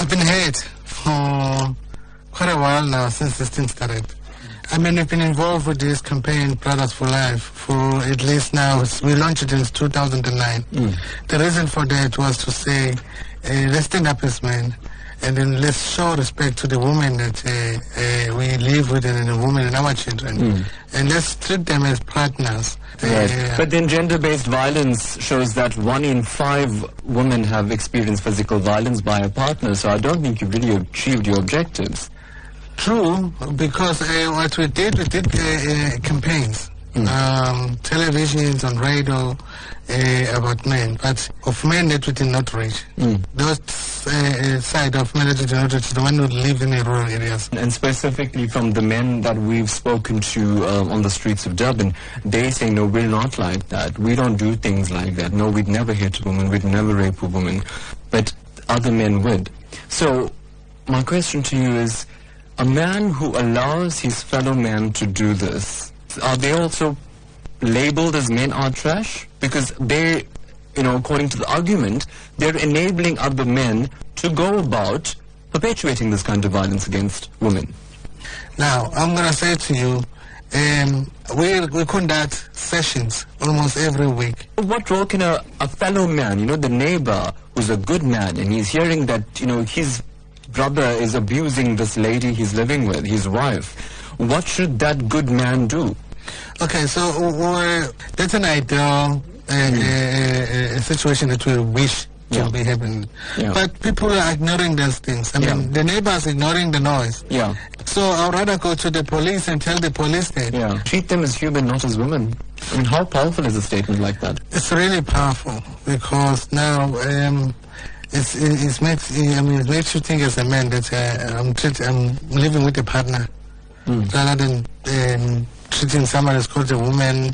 I've been hurt for quite a while now since this thing started. I mean, we've been involved with this campaign, Brothers for Life, for at least now, we launched it in 2009. The reason for that was to say, uh, let's stand up as men, and then let's show respect to the women that uh, uh, we live with and the women and our children. And let's treat them as partners. Right. Uh, But then gender-based violence shows that one in five women have experienced physical violence by a partner. So I don't think you've really achieved your objectives. True, because uh, what we did, we did uh, uh, campaigns, um, televisions, on radio uh, about men, but of men that we did not reach. Those uh, uh, side of did not reach, the one who live in rural areas. And specifically from the men that we've spoken to um, on the streets of Durban, they say, no, we're not like that. We don't do things like that. No, we'd never hit a woman. We'd never rape a woman. But other men would. So my question to you is, a man who allows his fellow man to do this, are they also labeled as men are trash? Because they, you know, according to the argument, they're enabling other men to go about perpetuating this kind of violence against women. Now, I'm going to say to you, um, we, we conduct sessions almost every week. What role can a, a fellow man, you know, the neighbor who's a good man and he's hearing that, you know, his brother is abusing this lady he's living with, his wife, what should that good man do? Okay, so that's an ideal uh, uh, situation that we wish to Yeah. be happening. Yeah. But people are ignoring those things. I mean, the neighbors ignoring the noise. Yeah, So I'd rather go to the police and tell the police that. yeah. Treat them as human, not as women. I mean, how powerful is a statement like that? It's really powerful because now um, it's, it's makes I mean it makes you think as a man that uh, I'm treat, I'm living with a partner rather than um, treating someone as called a woman